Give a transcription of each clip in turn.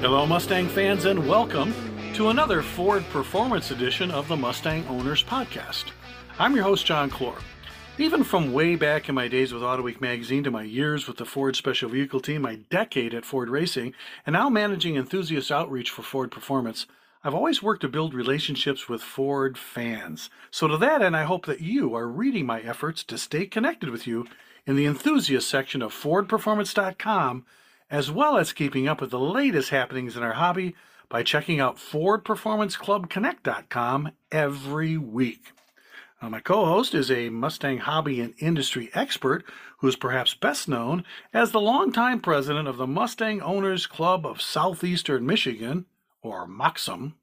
Hello, Mustang fans, and welcome to another Ford Performance edition of the Mustang Owners Podcast. I'm your host, John Clor. Even from way back in my days with Autoweek magazine to my years with the Ford Special Vehicle team, my decade at Ford Racing, and now managing enthusiast outreach for Ford Performance, I've always worked to build relationships with Ford fans. So, to that end, I hope that you are reading my efforts to stay connected with you in the enthusiast section of FordPerformance.com, as well as keeping up with the latest happenings in our hobby by checking out FordPerformanceClubConnect.com every week. Uh, my co host is a Mustang hobby and industry expert who is perhaps best known as the longtime president of the Mustang Owners Club of Southeastern Michigan, or MOCSEM,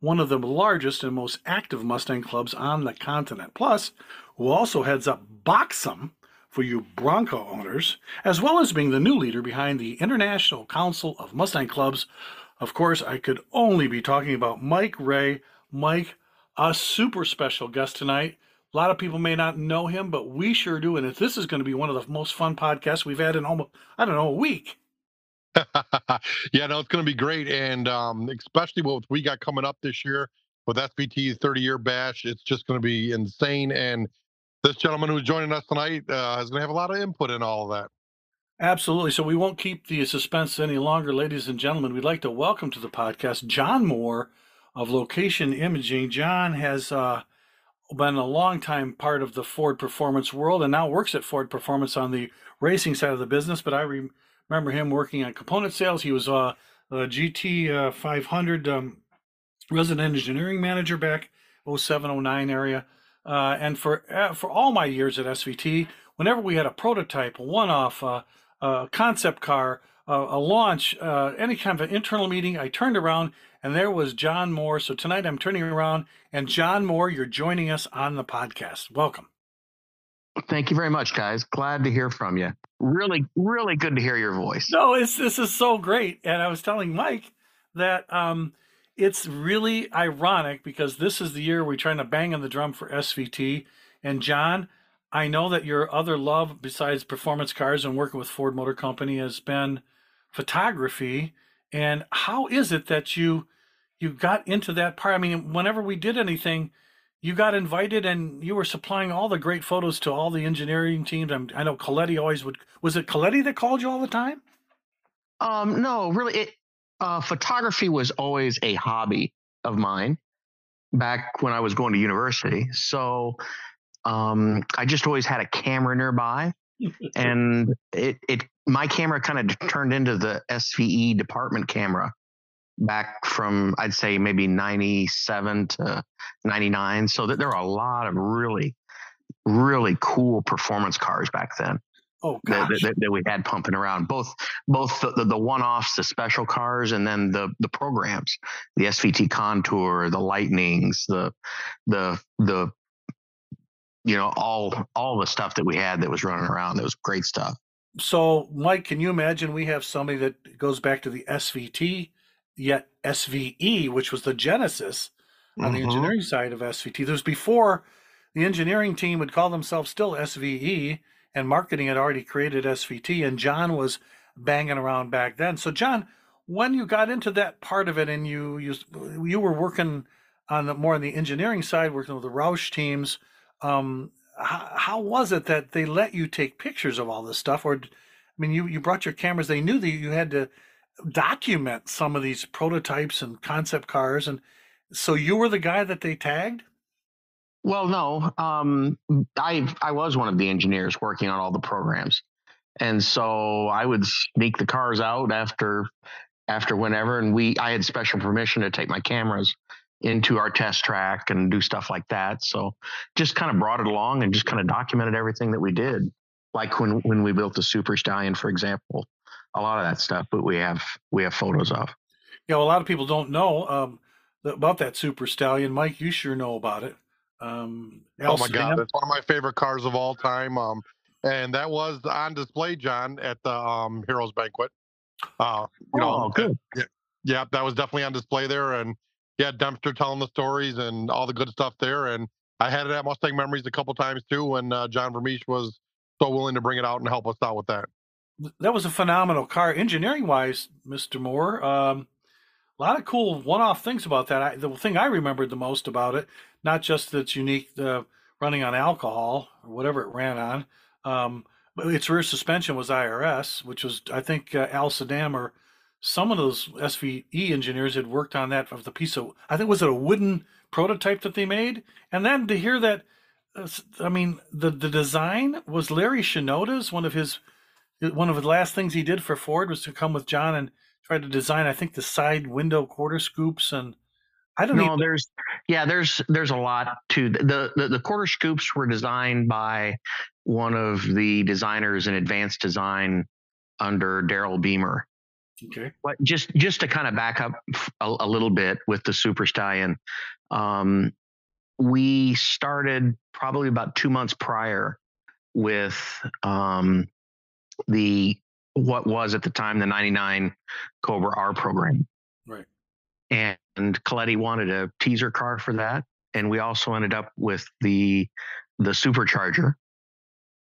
one of the largest and most active Mustang clubs on the continent. Plus, who also heads up BOXUM for you Bronco owners, as well as being the new leader behind the International Council of Mustang Clubs. Of course, I could only be talking about Mike Ray. Mike, a super special guest tonight. A lot of people may not know him, but we sure do. And this is going to be one of the most fun podcasts we've had in almost, I don't know, a week. yeah, no, it's going to be great. And um, especially what we got coming up this year with SVT's 30 year bash, it's just going to be insane. And this gentleman who's joining us tonight uh, is going to have a lot of input in all of that. Absolutely. So we won't keep the suspense any longer, ladies and gentlemen. We'd like to welcome to the podcast John Moore of Location Imaging. John has uh, been a long time part of the Ford Performance world and now works at Ford Performance on the racing side of the business. But I re- remember him working on component sales. He was uh, a GT uh, 500 um, resident engineering manager back 0709 area. Uh, and for uh, for all my years at SVT, whenever we had a prototype, a one-off, uh, a concept car, a launch, uh, any kind of an internal meeting, I turned around and there was John Moore. So tonight I'm turning around, and John Moore, you're joining us on the podcast. Welcome. Thank you very much, guys. Glad to hear from you. Really, really good to hear your voice. No, it's this is so great. And I was telling Mike that um, it's really ironic because this is the year we're trying to bang on the drum for SVT. And John, I know that your other love besides performance cars and working with Ford Motor Company has been photography. And how is it that you you got into that part? I mean, whenever we did anything, you got invited and you were supplying all the great photos to all the engineering teams. I'm, i know Coletti always would. Was it Coletti that called you all the time? Um, no, really. It uh, photography was always a hobby of mine back when I was going to university. So um, I just always had a camera nearby, and it it my camera kind of turned into the SVE department camera back from I'd say maybe 97 to 99 so that there are a lot of really really cool performance cars back then oh that, that, that, we had pumping around both both the, the, the, one-offs the special cars and then the the programs the svt contour the lightnings the the the you know all all the stuff that we had that was running around that was great stuff. So mike can you imagine we have somebody that goes back to the svt yet SVE, which was the genesis on mm-hmm. the engineering side of SVT. This was before the engineering team would call themselves still SVE, and marketing had already created SVT, and John was banging around back then. So, John, when you got into that part of it, and you you you were working on the more on the engineering side, working with the Roush teams. Um, how, how was it that they let you take pictures of all this stuff? Or, I mean, you you brought your cameras. They knew that you had to document some of these prototypes and concept cars and so you were the guy that they tagged? Well no um, i i was one of the engineers working on all the programs and so i would sneak the cars out after after whenever and we i had special permission to take my cameras into our test track and do stuff like that so just kind of brought it along and just kind of documented everything that we did like when when we built the super stallion for example a lot of that stuff, but we have we have photos of. Yeah, well, a lot of people don't know um, about that Super Stallion. Mike, you sure know about it. Um, oh my God, it's one of my favorite cars of all time. Um, and that was on display, John, at the um, Heroes Banquet. Uh, you oh, know, good. Yeah, yeah, that was definitely on display there, and yeah, Dempster telling the stories and all the good stuff there. And I had it at Mustang Memories a couple times too when uh, John Vermeersch was so willing to bring it out and help us out with that. That was a phenomenal car, engineering wise, Mister Moore. Um, a lot of cool one-off things about that. I, the thing I remembered the most about it, not just that it's unique, uh, running on alcohol or whatever it ran on, um, but its rear suspension was IRS, which was I think uh, Al Saddam or some of those SVE engineers had worked on that of the piece of I think was it a wooden prototype that they made, and then to hear that, uh, I mean the the design was Larry Shinoda's one of his one of the last things he did for Ford was to come with John and try to design I think the side window quarter scoops and I don't know. even there's yeah, there's there's a lot to the, the the quarter scoops were designed by one of the designers in advanced design under Darrell Behmer. okay. But just just to kind of back up a, a little bit with the Super Stallion, um, we started probably about two months prior with um, the what was at the time the 99 Cobra R program. Right. And Coletti wanted a teaser car for that. And we also ended up with the the supercharger,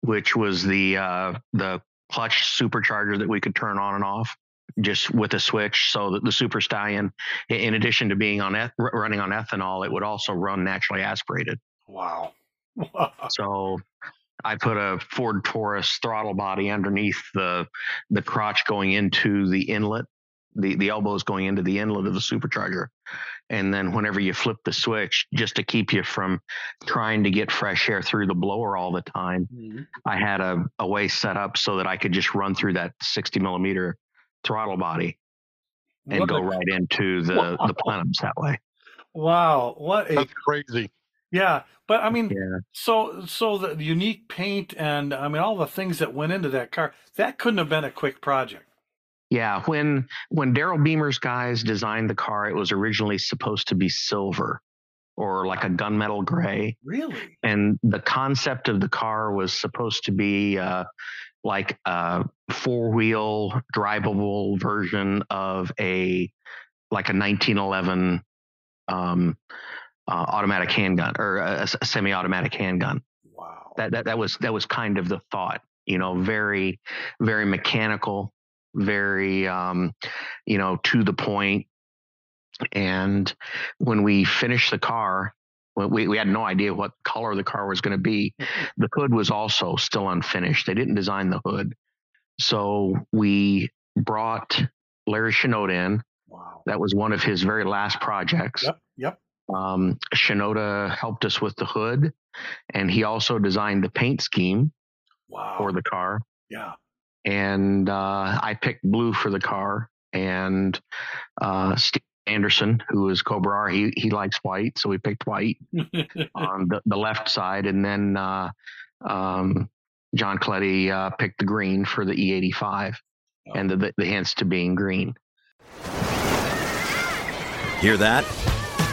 which was the uh, the clutch supercharger that we could turn on and off just with a switch. So that the Super Stallion, in addition to being on eth- running on ethanol, it would also run naturally aspirated. Wow. So I put a Ford Taurus throttle body underneath the the crotch going into the inlet, the the elbows going into the inlet of the supercharger. And then whenever you flip the switch, just to keep you from trying to get fresh air through the blower all the time, Mhm. I had a, a way set up so that I could just run through that 60 millimeter throttle body and What go a- right into the the plenums that way. Wow. What a That's crazy. Yeah. But I mean, Yeah. so so the unique paint and I mean all the things that went into that car that couldn't have been a quick project. Yeah, when when Darrell Behmer's guys designed the car, it was originally supposed to be silver or like a gunmetal gray, Really? and the concept of the car was supposed to be uh, like a four wheel drivable version of a like a 1911 um, uh, automatic handgun or a, a semi automatic handgun Wow. that, that that was that was kind of the thought you know very very mechanical very um you know to the point. point and when we finished the car we, we had no idea what color the car was going to be the hood was also still unfinished they didn't design the hood so we brought larry Shinoda in wow. that was one of his very last projects Yep. Yep. Um, Shinoda helped us with the hood, and he also designed the paint scheme Wow. for the car. yeah. And uh, I picked blue for the car, and uh, Steve Anderson, who is Cobra R, he he likes white, so we picked white on the, the left side, and then uh, um, John Coletti uh, picked the green for the E85, and the, the, the hints to being green. Hear that?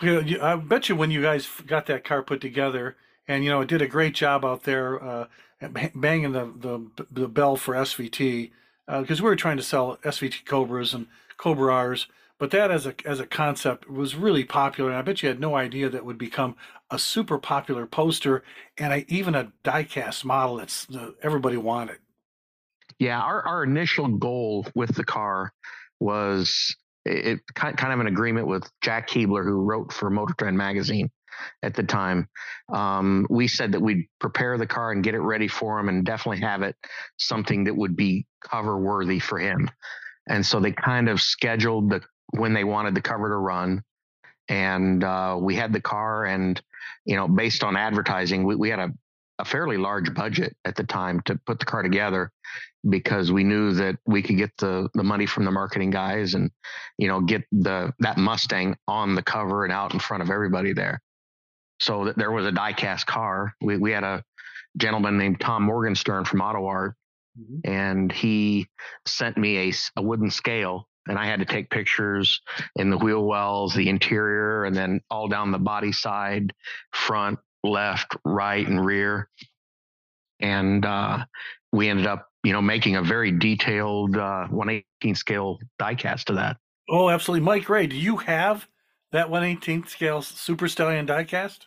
I bet you when you guys got that car put together, and you know, it did a great job out there uh, banging the, the the bell for SVT because we were trying to sell SVT Cobras and Cobra R's, but that as a as a concept was really popular, and I bet you had no idea that would become a super popular poster and even a diecast model that's uh, everybody wanted. Yeah, our, our initial goal with the car was it, kind of an agreement with Jack Keebler, who wrote for Motor Trend magazine at the time. Um, we said that we'd prepare the car and get it ready for him, and definitely have it something that would be cover worthy for him. And so they kind of scheduled the when they wanted the cover to run, and uh, we had the car, and you know, based on advertising, we, we had a a fairly large budget at the time to put the car together because we knew that we could get the the money from the marketing guys and you know get the that Mustang on the cover and out in front of everybody there. So that there was a diecast car. We we had a gentleman named Tom Morgenstern from AutoArt, Mhm. and he sent me a, a wooden scale, and I had to take pictures in the wheel wells, the interior, and then all down the body side, front, left, right, and rear. And uh, we ended up, you know, making a very detailed uh, 118 scale diecast of that. Oh, absolutely. Mike Ray, do you have that 118th scale Super Stallion diecast?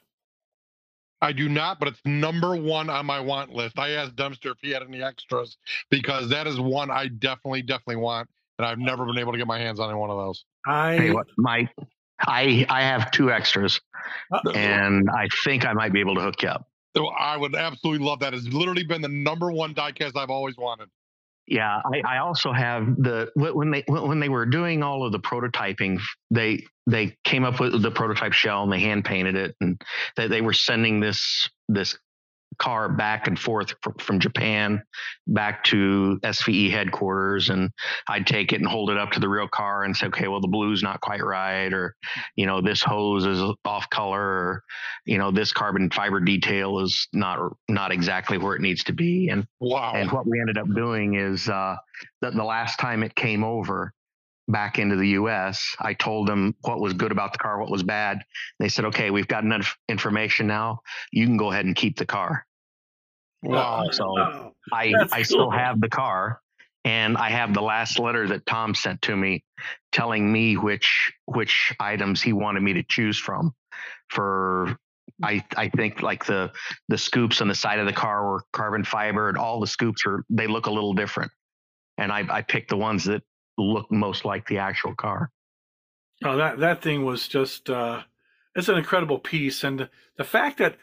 I do not, but it's number one on my want list. I asked Dempster if he had any extras because that is one I definitely, definitely want, and I've never been able to get my hands on any one of those. I Tell you what, Mike, I I have two extras, Uh, and I think I might be able to hook you up. I would absolutely love that. It's literally been the number one diecast I've always wanted. Yeah, I, I also have the when they when they were doing all of the prototyping, they they came up with the prototype shell and they hand painted it, and they, they were sending this this car back and forth from Japan back to SVE headquarters, and I'd take it and hold it up to the real car and say, okay, well the blue's not quite right, or you know this hose is off color, or you know this carbon fiber detail is not not exactly where it needs to be, and Wow. and what we ended up doing is uh, that the last time it came over back into the U.S., I told them what was good about the car, what was bad. They said, "Okay, we've got enough information now. You can go ahead and keep the car." wow. So Oh, I That's I still cool. have the car, and I have the last letter that Tom sent to me, telling me which which items he wanted me to choose from for. I, I think like the the scoops on the side of the car were carbon fiber and all the scoops are they look a little different and I, I picked the ones that look most like the actual car. oh, that that thing was just uh, it's an incredible piece, and the, the fact that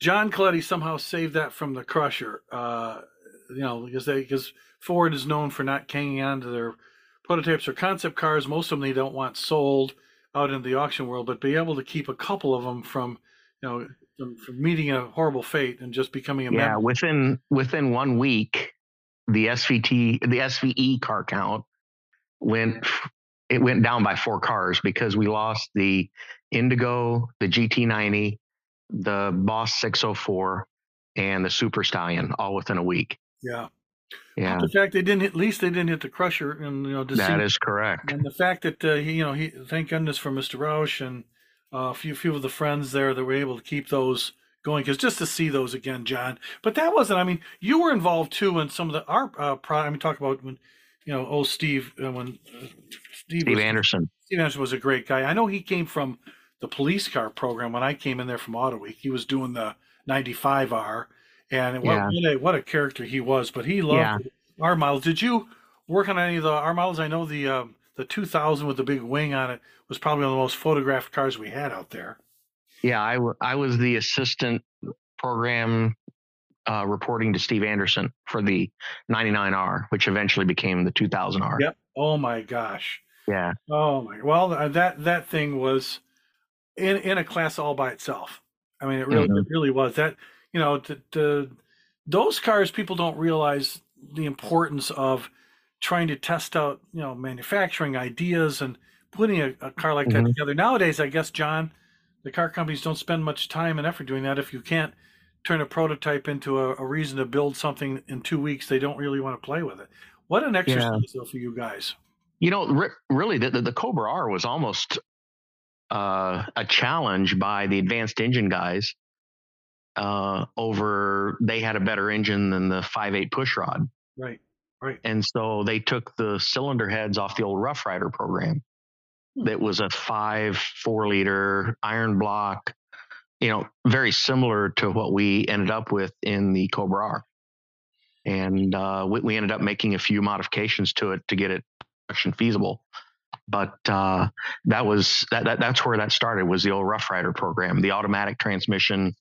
John Coletti somehow saved that from the crusher, uh, you know, because they because Ford is known for not hanging on to their prototypes or concept cars. Most of them they don't want sold out in the auction world, but be able to keep a couple of them from, you know, from, from meeting a horrible fate and just becoming a Yeah, member. within within one week, the SVT the SVE car count went it went down by four cars because we lost the Indigo, the GT90, the Boss 604, and the Super Stallion all within a week. Yeah. Yeah, The fact they didn't hit, at least they didn't hit the crusher, and you know, that see, is correct. and the fact that uh, he, you know, he thank goodness for Mr. Roush and uh, a few few of the friends there that were able to keep those going because just to see those again, John. But that wasn't. I mean, you were involved too in some of the our uh, pro. I mean, talk about when you know, old Steve uh, when uh, Steve, Steve was, Anderson. Steve Anderson was a great guy. I know he came from the police car program when I came in there from Auto Week. He was doing the 95R, and what, Yeah. what, a, what a character he was. But he loved Yeah. our models. Did you work on any of the our models? I know the um, the 2000 with the big wing on it was probably one of the most photographed cars we had out there. Yeah, I, w- I was the assistant program uh, reporting to Steve Anderson for the 99R, which eventually became the 2000R. Yep. Oh my gosh. Yeah. Oh my. Well, uh, that that thing was in in a class all by itself. I mean, it really Mhm. it really was. That you know, to, to, those cars, people don't realize the importance of trying to test out, you know, manufacturing ideas and putting a, a car like that Mhm. together. Nowadays, I guess, John, the car companies don't spend much time and effort doing that. If you can't turn a prototype into a, a reason to build something in two weeks, they don't really want to play with it. What an exercise, though, for you guys. You know, re- really, the, the, the Cobra R was almost uh, a challenge by the advanced engine guys uh, over they had a better engine than the 5.8 pushrod. Right. Right. And so they took the cylinder heads off the old Rough Rider program. Hmm. That was a five, four liter iron block, you know, very similar to what we ended up with in the Cobra R. And uh, we, we ended up making a few modifications to it to get it production feasible. But uh, that was that, that that's where that started was the old Rough Rider program, the automatic transmission,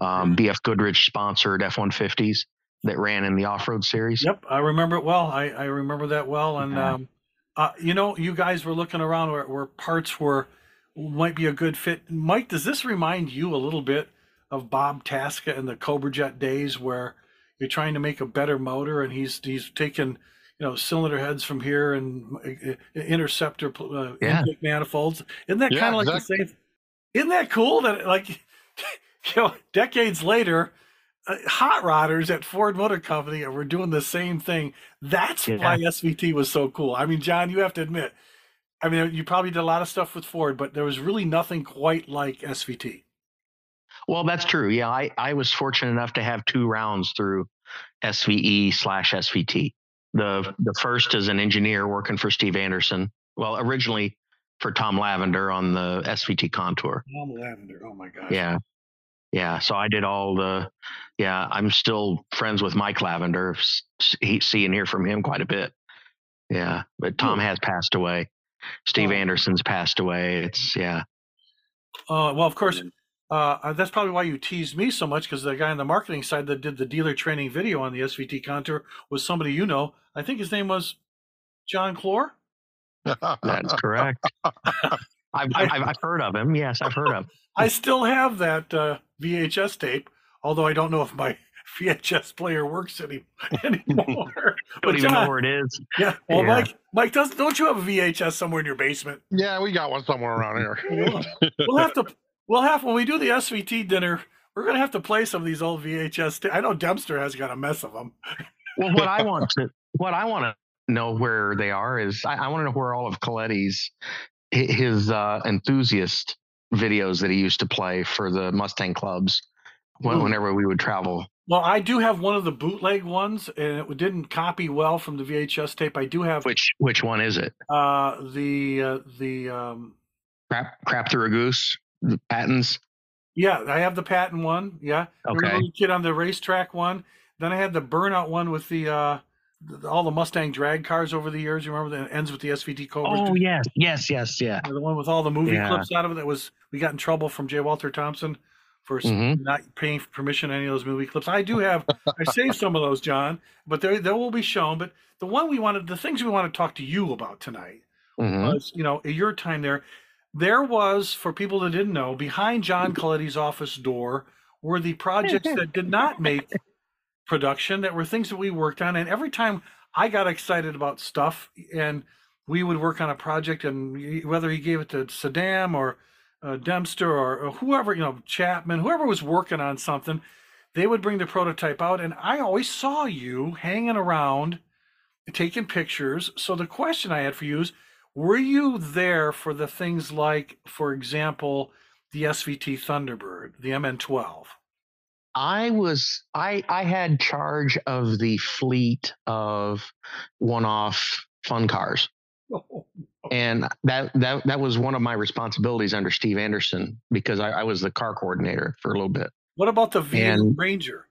um, BF Goodrich sponsored F-150s that ran in the off-road series. Yep, I remember it well. I, I remember that well. And Yeah. um, uh, you know, you guys were looking around where, where parts were might be a good fit. Mike, does this remind you a little bit of Bob Tasca in the Cobra Jet days, where you're trying to make a better motor, and he's he's taking you know cylinder heads from here and uh, interceptor uh, Yeah. intake manifolds. Isn't that Yeah, kind of like exactly. the same? Isn't that cool? That like you know, decades later, uh, hot rodders at Ford Motor Company were doing the same thing. That's Yeah. why SVT was so cool. I mean, John, you have to admit, I mean, you probably did a lot of stuff with Ford, but there was really nothing quite like SVT. Well, that's true. Yeah, I, I was fortunate enough to have two rounds through SVE slash SVT. The the first as an engineer working for Steve Anderson. Well, originally for Tom Lavender on the SVT Contour. Tom Lavender. Oh my gosh. Yeah. Yeah. So I did all the, yeah, I'm still friends with Mike Lavender. He, see and hear from him quite a bit. Yeah. But Tom has passed away. Steve Oh. Anderson's passed away. It's, yeah. Uh, well, of course, uh, that's probably why you teased me so much because the guy on the marketing side that did the dealer training video on the SVT Contour was somebody you know. I think his name was John Clor. That's correct. I've, I've, I've heard of him. Yes, I've heard of him. I still have that uh, VHS tape, although I don't know if my VHS player works any, anymore. Don't even know where it is. yeah, well, Yeah. Mike, Mike, does don't you have a VHS somewhere in your basement? yeah, we got one somewhere around here. We'll have to. We'll have when we do the SVT dinner. We're gonna have to play some of these old VHS. ta- I know Dempster has got a mess of them. Well, what I want to, what I want to know where they are is I, I want to know where all of Coletti's, his uh, enthusiast videos that he used to play for the Mustang clubs when, whenever we would travel. Well, I do have one of the bootleg ones, and it didn't copy well from the VHS tape. I do have Which which one is it? uh, the uh, the um, Crap, crap through a goose. The patents. yeah, I have the patent one. Yeah, the Okay. little kid on the racetrack one. Then I had the burnout one with the uh, the, all the Mustang drag cars over the years. You remember that ends with the SVT Cobras. Oh yes, yes, yes, yeah. the one with all the movie Yeah. clips out of it. That was we got in trouble from J. Walter Thompson for Mhm. not paying permission to any of those movie clips. I do have I saved some of those, John, but they they will be shown. But the one we wanted, the things we want to talk to you about tonight Mhm. was, you know, your time there. There was, for people that didn't know, behind John Coletti's office door were the projects that did not make production, that were things that we worked on. And every time I got excited about stuff, and we would work on a project, and whether he gave it to Saddam or uh, Dempster or, or whoever, you know, Chapman, whoever was working on something, they would bring the prototype out. And I always saw you hanging around taking pictures. So the question I had for you is were you there for the things like, for example, the SVT Thunderbird, the MN12? I was I I had charge of the fleet of one-off fun cars. and that that that was one of my responsibilities under Steve Anderson because I, I was the car coordinator for a little bit. What about the V8 And- Ranger?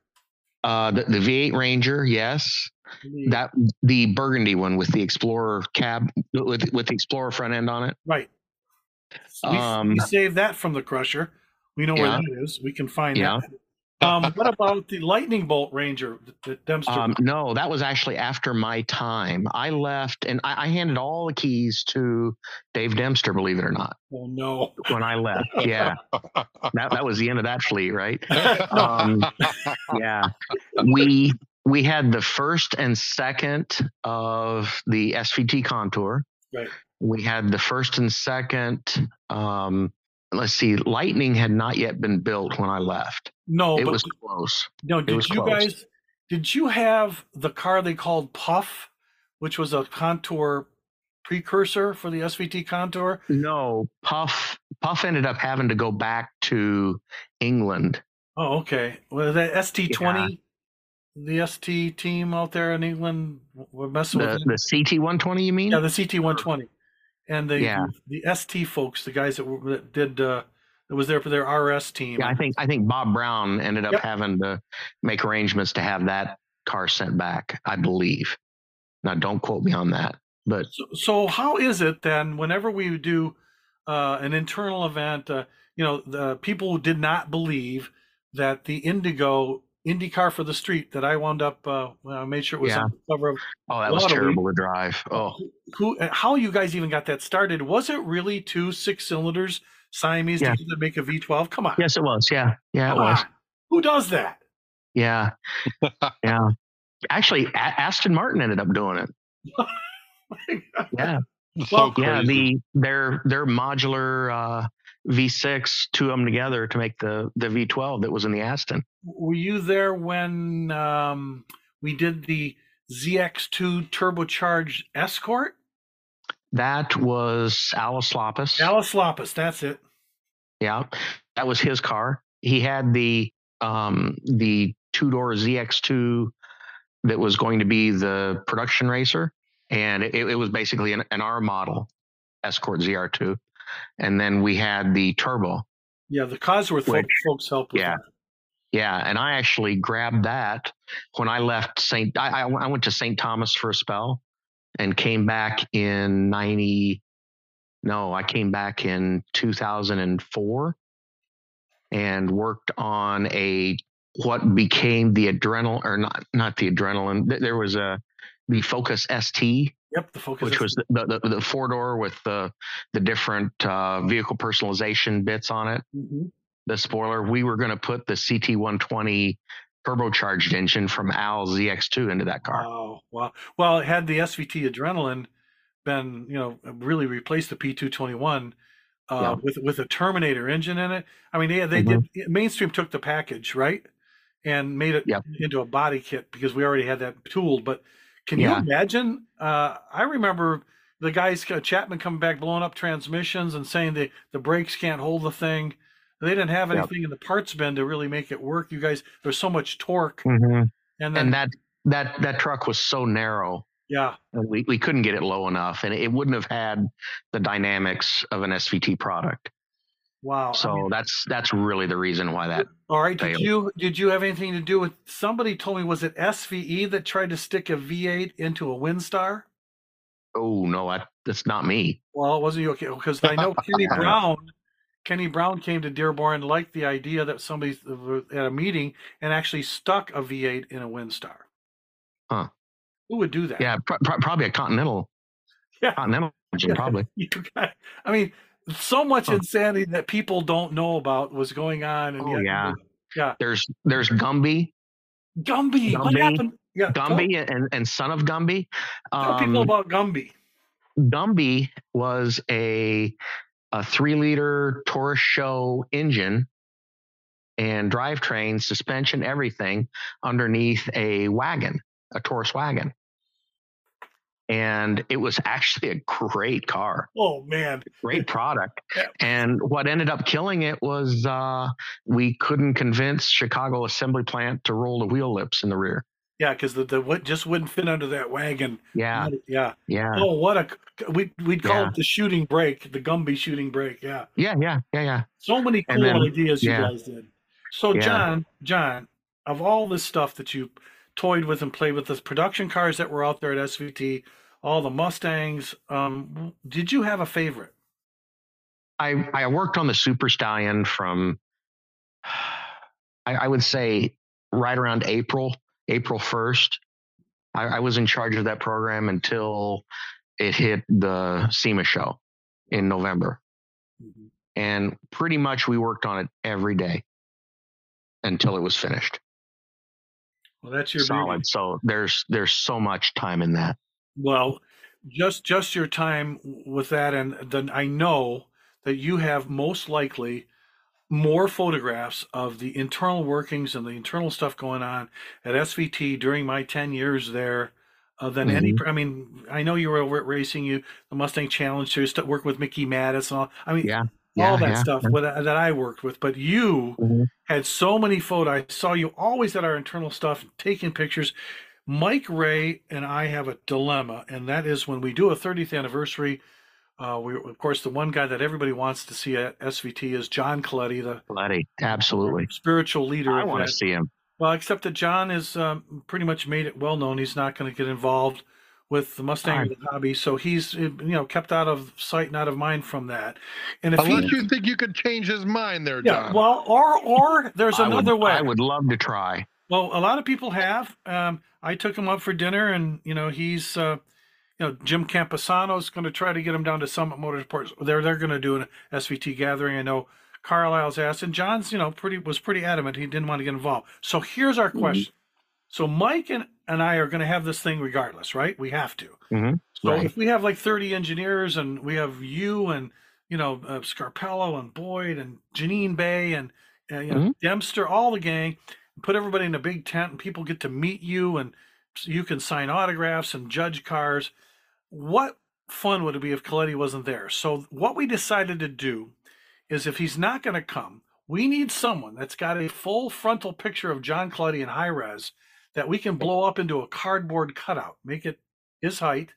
Uh, the, the V8 Ranger, yes, The- that the burgundy one with the Explorer cab with with the Explorer front end on it. right. We, Um, we saved that from the Crusher. We know where that is. We can find Yeah. that. Um, what about the Lightning Bolt Ranger that Dempster? Um, no, that was actually after my time. I left and I, I handed all the keys to Dave Dempster. Believe it or not, Well, no! when I left, yeah, that that was the end of that fleet, right? Um, yeah we we had the first and second of the svt contour Right. we had the first and second um let's see lightning had not yet been built when i left No, it but was close no. Did you close. guys? Did you have the car they called Puff, which was a Contour precursor for the SVT Contour? no puff puff ended up having to go back to england Oh, okay. Well, the ST twenty, the ST team out there in England, were messing the, with it. the ct 120 you mean Yeah, the CT one twenty, and the, Yeah. the ST folks, the guys that, were, that did uh, that was there for their RS team. yeah i think i think bob brown ended up Yep. having to make arrangements to have that car sent back i believe now don't quote me on that but So, so how is it then? Whenever we do uh, an internal event, uh, you know, the people did not believe that the Indigo IndyCar for the street that I wound up. Uh, when I made sure it was Yeah. on the cover of. Oh, that was terrible to drive. Oh, Who? How you guys even got that started? Was it really two six cylinders Siamese Yeah. to make a V12? Come on. yes, it was. Yeah, yeah, it was. on. Who does that? Yeah, yeah. Actually, A- Aston Martin ended up doing it. Yeah, so Well, yeah. crazy. The their their modular uh, V6, two of them together to make the the V12 that was in the Aston. Were you there when um, we did the ZX2 turbocharged Escort? That was Alice Lapis. Alice Lapis, that's it. Yeah, that was his car. He had the um, the two door ZX2 that was going to be the production racer, and it, it was basically an, an R model Escort ZR2, and then we had the turbo. Yeah, the Cosworth Which- folks helped with yeah. that. Yeah, and I actually grabbed that when I left St. I, I went to St. Thomas for a spell, and came back in ninety. No, I came back in two thousand and four, and worked on a what became the adrenal or not not the adrenaline. There was a the Focus ST, Yep, the Focus. which was the the, the, the four door with the the different uh, vehicle personalization bits on it Mhm. the spoiler, we were going to put the CT120 turbocharged engine from Al's ZX2 into that car. Wow, wow. Well, had the SVT Adrenaline been, you know, really replaced the P221 uh, Yeah. with with a Terminator engine in it, I mean, they they Mm-hmm. did. Mainstream took the package right and made it into a body kit because we already had that tooled. But can you imagine? Uh, I remember the guys uh, Chapman coming back blowing up transmissions and saying the the brakes can't hold the thing. They didn't have Yep. anything in the parts bin to really make it work. You guys, there's so much torque, Mhm. and then And that that that truck was so narrow, yeah, we, we couldn't get it low enough, and it wouldn't have had the dynamics of an SVT product. wow. I So mean, that's that's really the reason why that. All right. Did you did you have anything to do with somebody told me was it SVE that tried to stick a V8 into a Windstar? Oh no, I, that's not me. Well, it wasn't you okay because I know Kenny Brown. Kenny Brown came to Dearborn, liked the idea that somebody at a meeting and actually stuck a V8 in a Windstar. Huh. Who would do that? Yeah, pr- pr- probably a Continental. Yeah. Continental engine, Yeah. probably. You got- I mean, so much Huh. insanity that people don't know about was going on. And Oh, yet- yeah. yeah. There's there's Gumby, Gumby, what happened? Yeah, Gumby, and, and son of Gumby. Tell, people Um, about Gumby. Gumby was a a three liter Taurus show engine and drivetrain, suspension, everything underneath a wagon, a Taurus wagon. And it was actually a great car, Oh man, great product. Yeah. And what ended up killing it was uh, we couldn't convince Chicago Assembly Plant to roll the wheel lips in the rear. yeah, because the the what just wouldn't fit under that wagon. Yeah, yeah. yeah, Oh, what a we we'd call Yeah. it the shooting brake, the Gumby shooting brake. Yeah, yeah, yeah, yeah, yeah. so many cool then- ideas you guys did. So Yeah. John, John, of all this stuff that you toyed with and played with, the production cars that were out there at SVT, all the Mustangs, um, did you have a favorite? I I worked on the Super Stallion from I, I would say right around April, April first. I, I was in charge of that program until it hit the SEMA show in November, and pretty much we worked on it every day until it was finished. Well, that's your beauty. Solid. So there's there's so much time in that. Well, just just your time with that, and then I know that you have most likely more photographs of the internal workings and the internal stuff going on at SVT during my ten years there. Uh, than any, I mean, I know you were over at racing, you the Mustang Challenge, you st- work with Mickey Mattis and all. I mean, Yeah. all Yeah, that yeah, stuff with, that I worked with. But you Mhm. had so many photos. I saw you always at our internal stuff, taking pictures. Mike Ray and I have a dilemma, and that is when we do a 30th anniversary. Uh, we, of course, the one guy that everybody wants to see at SVT is John Coletti, the Bloody. Absolutely. spiritual leader. I of want to see him. Well, except that John is um, pretty much made it well known he's not going to get involved with the Mustang Right. hobby, so he's you know kept out of sight and out of mind from that. And if Unless he, you think you could change his mind there, yeah, John. well, or or there's I would- another way. I would love to try. Well, a lot of people have. Um, I took him up for dinner, and you know he's, uh, you know, Jim Campisano's going to try to get him down to Summit Motorsports. They're they're going to do an SVT gathering. I know Carlisle's asked, and John's, you know, pretty was pretty adamant he didn't want to get involved. So here's our question. So Mike and, and I are going to have this thing regardless, right? We have to. Mhm. So Right. if we have like 30 engineers and we have you and you know, uh, Scarpello and Boyd and Janine Bay and uh, you know, mm-hmm. Dempster, all the gang, put everybody in a big tent and people get to meet you and you can sign autographs and judge cars. What fun would it be if Coletti wasn't there? So what we decided to do is if he's not going to come, we need someone that's got a full frontal picture of John Coletti in high res that we can blow up into a cardboard cutout, make it his height,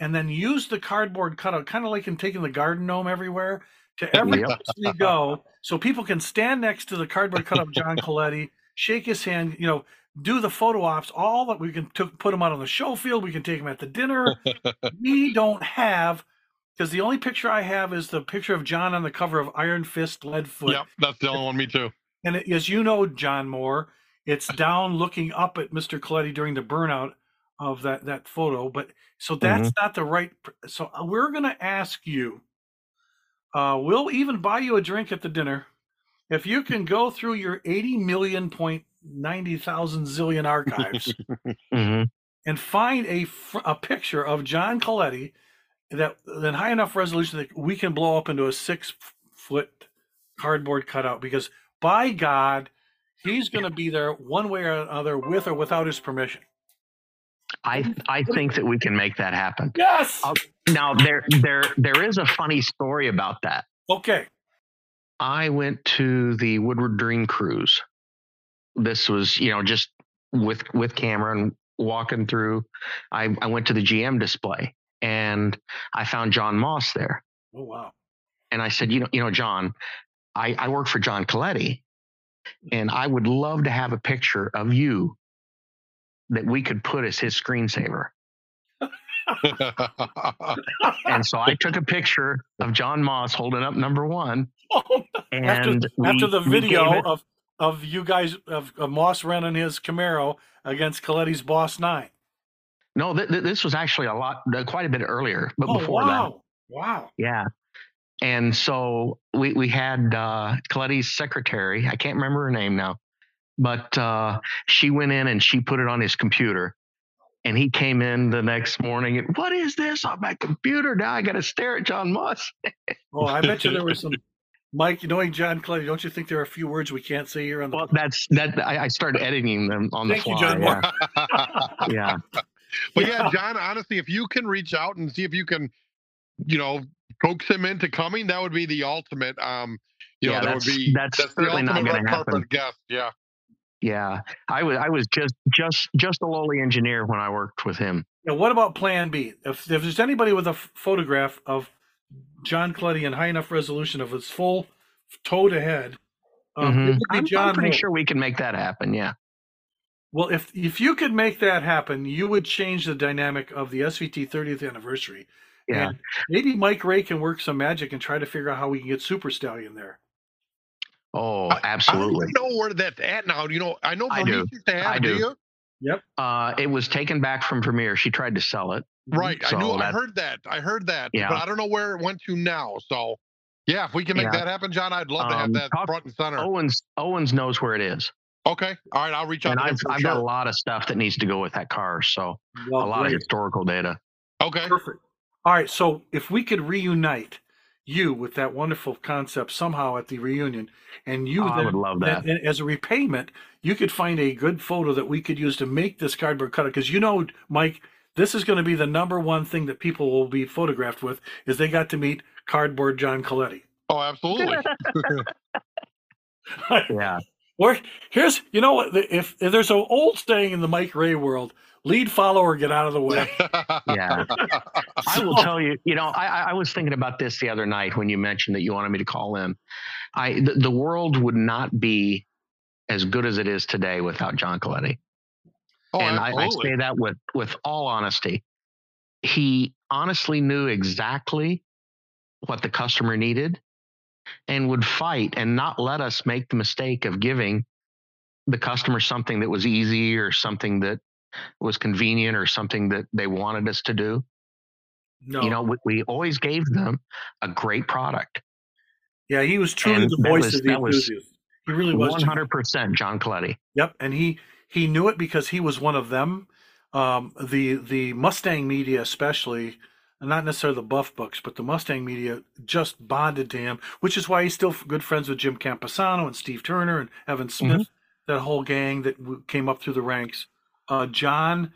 and then use the cardboard cutout, kind of like in taking the garden gnome everywhere, to every place we go, so people can stand next to the cardboard cutout of John Coletti, shake his hand, you know, do the photo ops, all that we can t- put him out on the show field. We can take him at the dinner. we don't have because the only picture I have is the picture of John on the cover of Iron Fist Leadfoot. Yep, that's the only one. Me too. And it, as you know, John Moore, it's down looking up at Mr. Coletti during the burnout of that that photo. But so that's mm-hmm. not the right. So uh, we're going to ask you. Uh, we'll even buy you a drink at the dinner if you can go through your 80 million point 90,000 zillion archives mm-hmm. and find a, a picture of John Coletti that then high enough resolution that we can blow up into a six foot cardboard cutout because by God, he's going to be there one way or another with or without his permission. I I think that we can make that happen. Yes. Uh, now there there there is a funny story about that. Okay. I went to the Woodward Dream Cruise. This was, you know, just with with Cameron walking through. I, I went to the GM display and I found John Moss there. Oh wow! And I said, you know, you know, John, I, I work for John Coletti, mm-hmm. and I would love to have a picture of you that we could put as his screensaver. And so I took a picture of John Moss holding up number one. Oh, and after, we, after the video of of you guys of, of Moss running his Camaro against Coletti's Boss Nine. No, th- th- this was actually a lot, uh, quite a bit earlier, but oh, before wow. that. Wow. Yeah. And so we we had uh, Coletti's secretary. I can't remember her name now, but uh, she went in and she put it on his computer. And he came in the next morning and what is this on my computer? Now I got to stare at John Moss. oh, I bet you there was some Mike, knowing John Coletti, don't you think there are a few words we can't say here on the? Well, that's that. I, I started editing them on Thank the fly. You, John yeah. yeah. But yeah. yeah, John, honestly, if you can reach out and see if you can, you know, coax him into coming, that would be the ultimate. Um, you yeah, know, that would be that's, that's certainly not going to happen. Guest. Yeah. Yeah, I was I was just just just a lowly engineer when I worked with him. Yeah, what about Plan B? If if there's anybody with a f- photograph of John Coletti in high enough resolution of his full toe to head, um, mm-hmm. I'm, I'm, pretty sure we can make that happen. Yeah. Well, if if you could make that happen, you would change the dynamic of the SVT 30th anniversary. Yeah. And maybe Mike Ray can work some magic and try to figure out how we can get Super Stallion there. Oh, absolutely. I, I don't know where that's at now. You know, I know I do. to have, I do. do Yep. Uh, it was taken back from Premiere. She tried to sell it. Right. So I knew. I heard that. I heard that. Yeah. But I don't know where it went to now. So, yeah, if we can make yeah. that happen, John, I'd love to have um, that front and center. Owens Owens knows where it is. Okay. All right. I'll reach out. And I've, I've sure. got a lot of stuff that needs to go with that car. So well, a lot great. of historical data. Okay. Perfect. All right. So if we could reunite you with that wonderful concept somehow at the reunion, and you oh, then, I would love that. Then, as a repayment, you could find a good photo that we could use to make this cardboard cutout. Because you know, Mike, this is going to be the number one thing that people will be photographed with is they got to meet cardboard John Coletti. Oh, absolutely. yeah. Or here's, you know what? If, if there's an old saying in the Mike Ray world, lead follower, get out of the way. yeah. I will tell you, you know, I, I was thinking about this the other night when you mentioned that you wanted me to call in. I, the, the world would not be as good as it is today without John Coletti. Oh, and I, I say that with, with all honesty. He honestly knew exactly what the customer needed and would fight and not let us make the mistake of giving the customer something that was easy or something that was convenient or something that they wanted us to do. No. You know, we, we always gave them a great product. Yeah, he was truly and the voice was, of the enthusiast. He really was. One hundred percent, John Coletti. Yep, and he he knew it because he was one of them. Um, the the Mustang media, especially, not necessarily the buff books, but the Mustang media just bonded to him, which is why he's still good friends with Jim Campisano and Steve Turner and Evan Smith, mm-hmm. that whole gang that came up through the ranks. Uh, John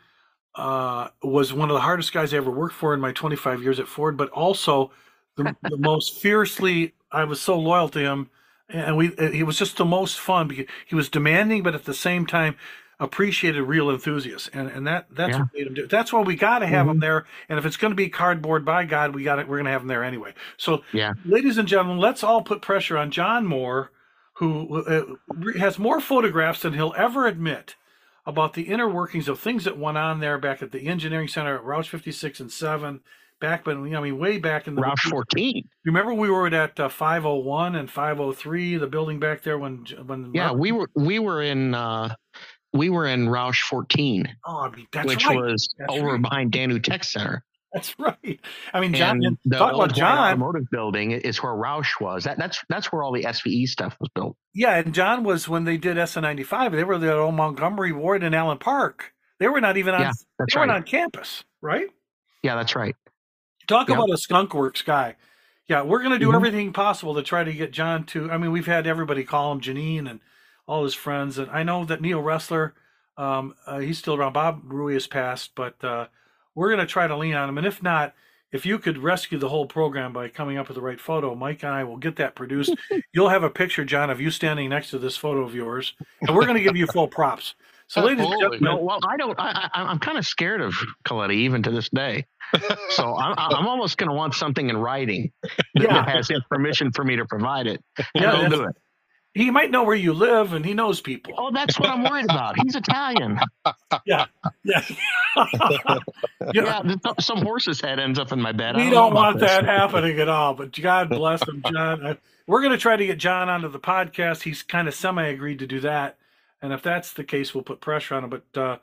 uh, was one of the hardest guys I ever worked for in my 25 years at Ford, but also the, the most fiercely. I was so loyal to him, and we. He was just the most fun because he was demanding, but at the same time appreciated real enthusiasts, and and that that's yeah. what made him do. That's why we got to have mm-hmm. him there. And if it's going to be cardboard, by God, we got it. We're going to have him there anyway. So, yeah, ladies and gentlemen, let's all put pressure on John Moore, who uh, has more photographs than he'll ever admit about the inner workings of things that went on there back at the engineering center at Roush 56 and 7 back when I mean way back in the Roush 14. Remember we were at uh, 501 and 503 the building back there when when Yeah, we were we were in uh we were in Roush 14, oh, I mean, which right. was that's over right. behind Danu Tech Center. That's right. I mean, John, and the talk about John. automotive building is where Roush was. That, that's that's where all the SVE stuff was built. Yeah, and John was when they did SN95. They were the old Montgomery Ward and Allen Park. They were not even on. Yeah, that's they right. weren't on campus, right? Yeah, that's right. Talk Yep. about a skunk works guy. Yeah, we're going to do Mhm. everything possible to try to get John to. I mean, we've had everybody call him Janine and all his friends, and I know that Neil Ressler, um, uh, he's still around. Bob Rewey has passed, but uh, we're going to try to lean on him. And if not, if you could rescue the whole program by coming up with the right photo, Mike and I will get that produced. You'll have a picture, John, of you standing next to this photo of yours, and we're going to give you full props. So, ladies and gentlemen, No, well, I don't. I, I, I'm kind of scared of Coletti even to this day. So I'm, I'm almost going to want something in writing that, Yeah. has permission for me to provide it. And Yeah, I'll do it. He might know where you live, and he knows people. Oh, that's what I'm worried about. He's Italian. Yeah. yeah. Yeah, some horse's head ends up in my bed. I we know don't about want this. that happening at all. But God bless him, John. I- We're going to try to get John onto the podcast. He's kind of semi agreed to do that, and if that's the case, we'll put pressure on him. But uh,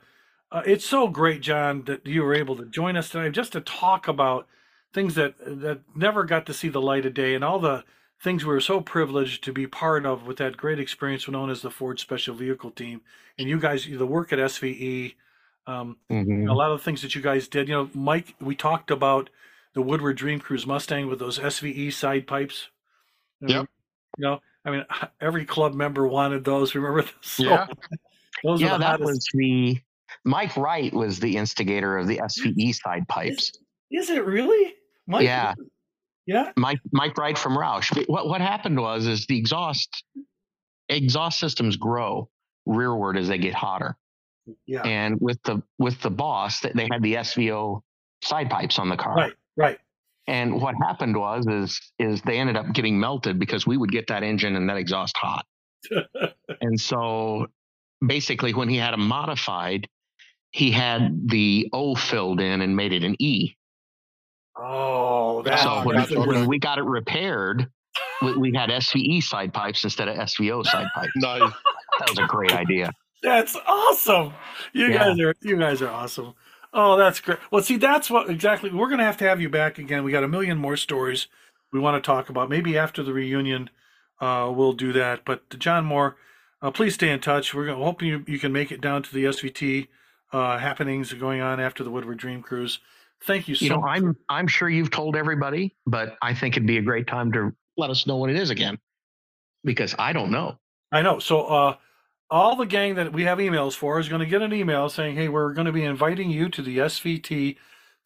uh, it's so great, John, that you were able to join us tonight just to talk about things that that never got to see the light of day, and all the things we were so privileged to be part of with that great experience known as the Ford Special Vehicle Team, and you guys, the work at SVE. Um, Mhm. a lot of the things that you guys did. You know, Mike, we talked about the Woodward Dream Cruise Mustang with those SVE side pipes. Yep. You know, I mean, every club member wanted those. Remember those? So, Yeah. Those Yeah, that hottest. was the Mike Wright was the instigator of the SVE side pipes. Is it really? Mike, Yeah. Yeah. Mike Mike Wright from Roush. What what happened was is the exhaust exhaust systems grow rearward as they get hotter. Yeah. And with the with the boss, they they had the SVO side pipes on the car. Right. Right. And what happened was is is they ended up getting melted because we would get that engine and that exhaust hot. and so basically when he had them modified, he had the O filled in and made it an E. Oh, that's so when, when we got it repaired, we, we had SVE side pipes instead of SVO side pipes. Nice. That was a great idea. That's awesome. You Yeah. guys are you guys are awesome. Oh, that's great. Well, see, that's what exactly we're going to have to have you back again. We got a million more stories we want to talk about. Maybe after the reunion, uh, we'll do that. But John Moore, uh, please stay in touch. We're hoping you, you can make it down to the SVT uh, happenings going on after the Woodward Dream Cruise. Thank you so You know, much. I'm I'm sure you've told everybody, but I think it'd be a great time to let us know what it is again. Because I don't know. I know. So uh, all the gang that we have emails for is going to get an email saying, "Hey, we're going to be inviting you to the SVT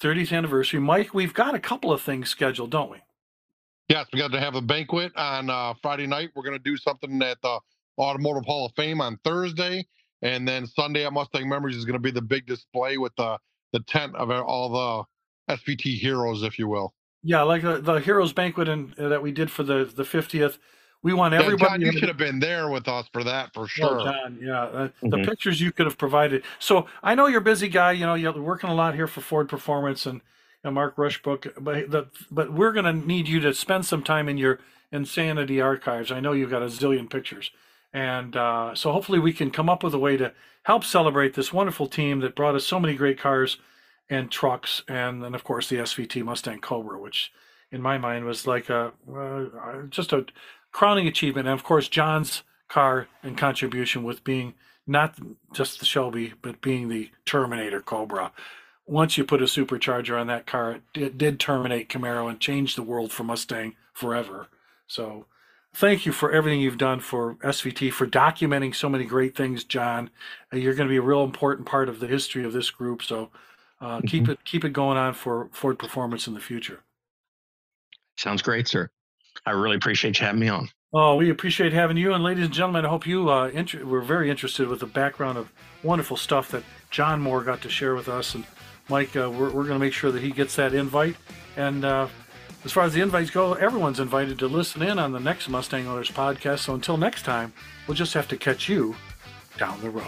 30th anniversary." Mike, we've got a couple of things scheduled, don't we? Yes, we got to have a banquet on uh, Friday night. We're going to do something at the Automotive Hall of Fame on Thursday, and then Sunday at Mustang Memories is going to be the big display with the the tent of all the SVT heroes, if you will. Yeah, like the, the Heroes Banquet and uh, that we did for the the 50th. We want Yeah, everybody. John, you should have been there with us for that for Oh, sure. John, yeah, uh, the Mhm. pictures you could have provided. So I know you're a busy guy. You know, you're working a lot here for Ford Performance and, and Mark Rushbrook, but the, but we're going to need you to spend some time in your Insanity archives. I know you've got a zillion pictures, and uh, so hopefully we can come up with a way to help celebrate this wonderful team that brought us so many great cars and trucks, and then of course the SVT Mustang Cobra, which in my mind was like a uh, just a crowning achievement. And of course, John's car and contribution with being not just the Shelby, but being the Terminator Cobra. once you put a supercharger on that car, it, it did terminate Camaro and change the world for Mustang forever. So thank you for everything you've done for SVT, for documenting so many great things, John. Uh, you're going to be a real important part of the history of this group. So uh, mm-hmm. keep it keep it going on for Ford Performance in the future. Sounds great, sir. I really appreciate you having me on. Oh, we appreciate having you. And ladies and gentlemen, I hope you uh, inter- we're very interested with the background of wonderful stuff that John Moore got to share with us. And Mike, uh, we're, we're going to make sure that he gets that invite. And uh, as far as the invites go, everyone's invited to listen in on the next Mustang Owners podcast. So until next time, we'll just have to catch you down the road.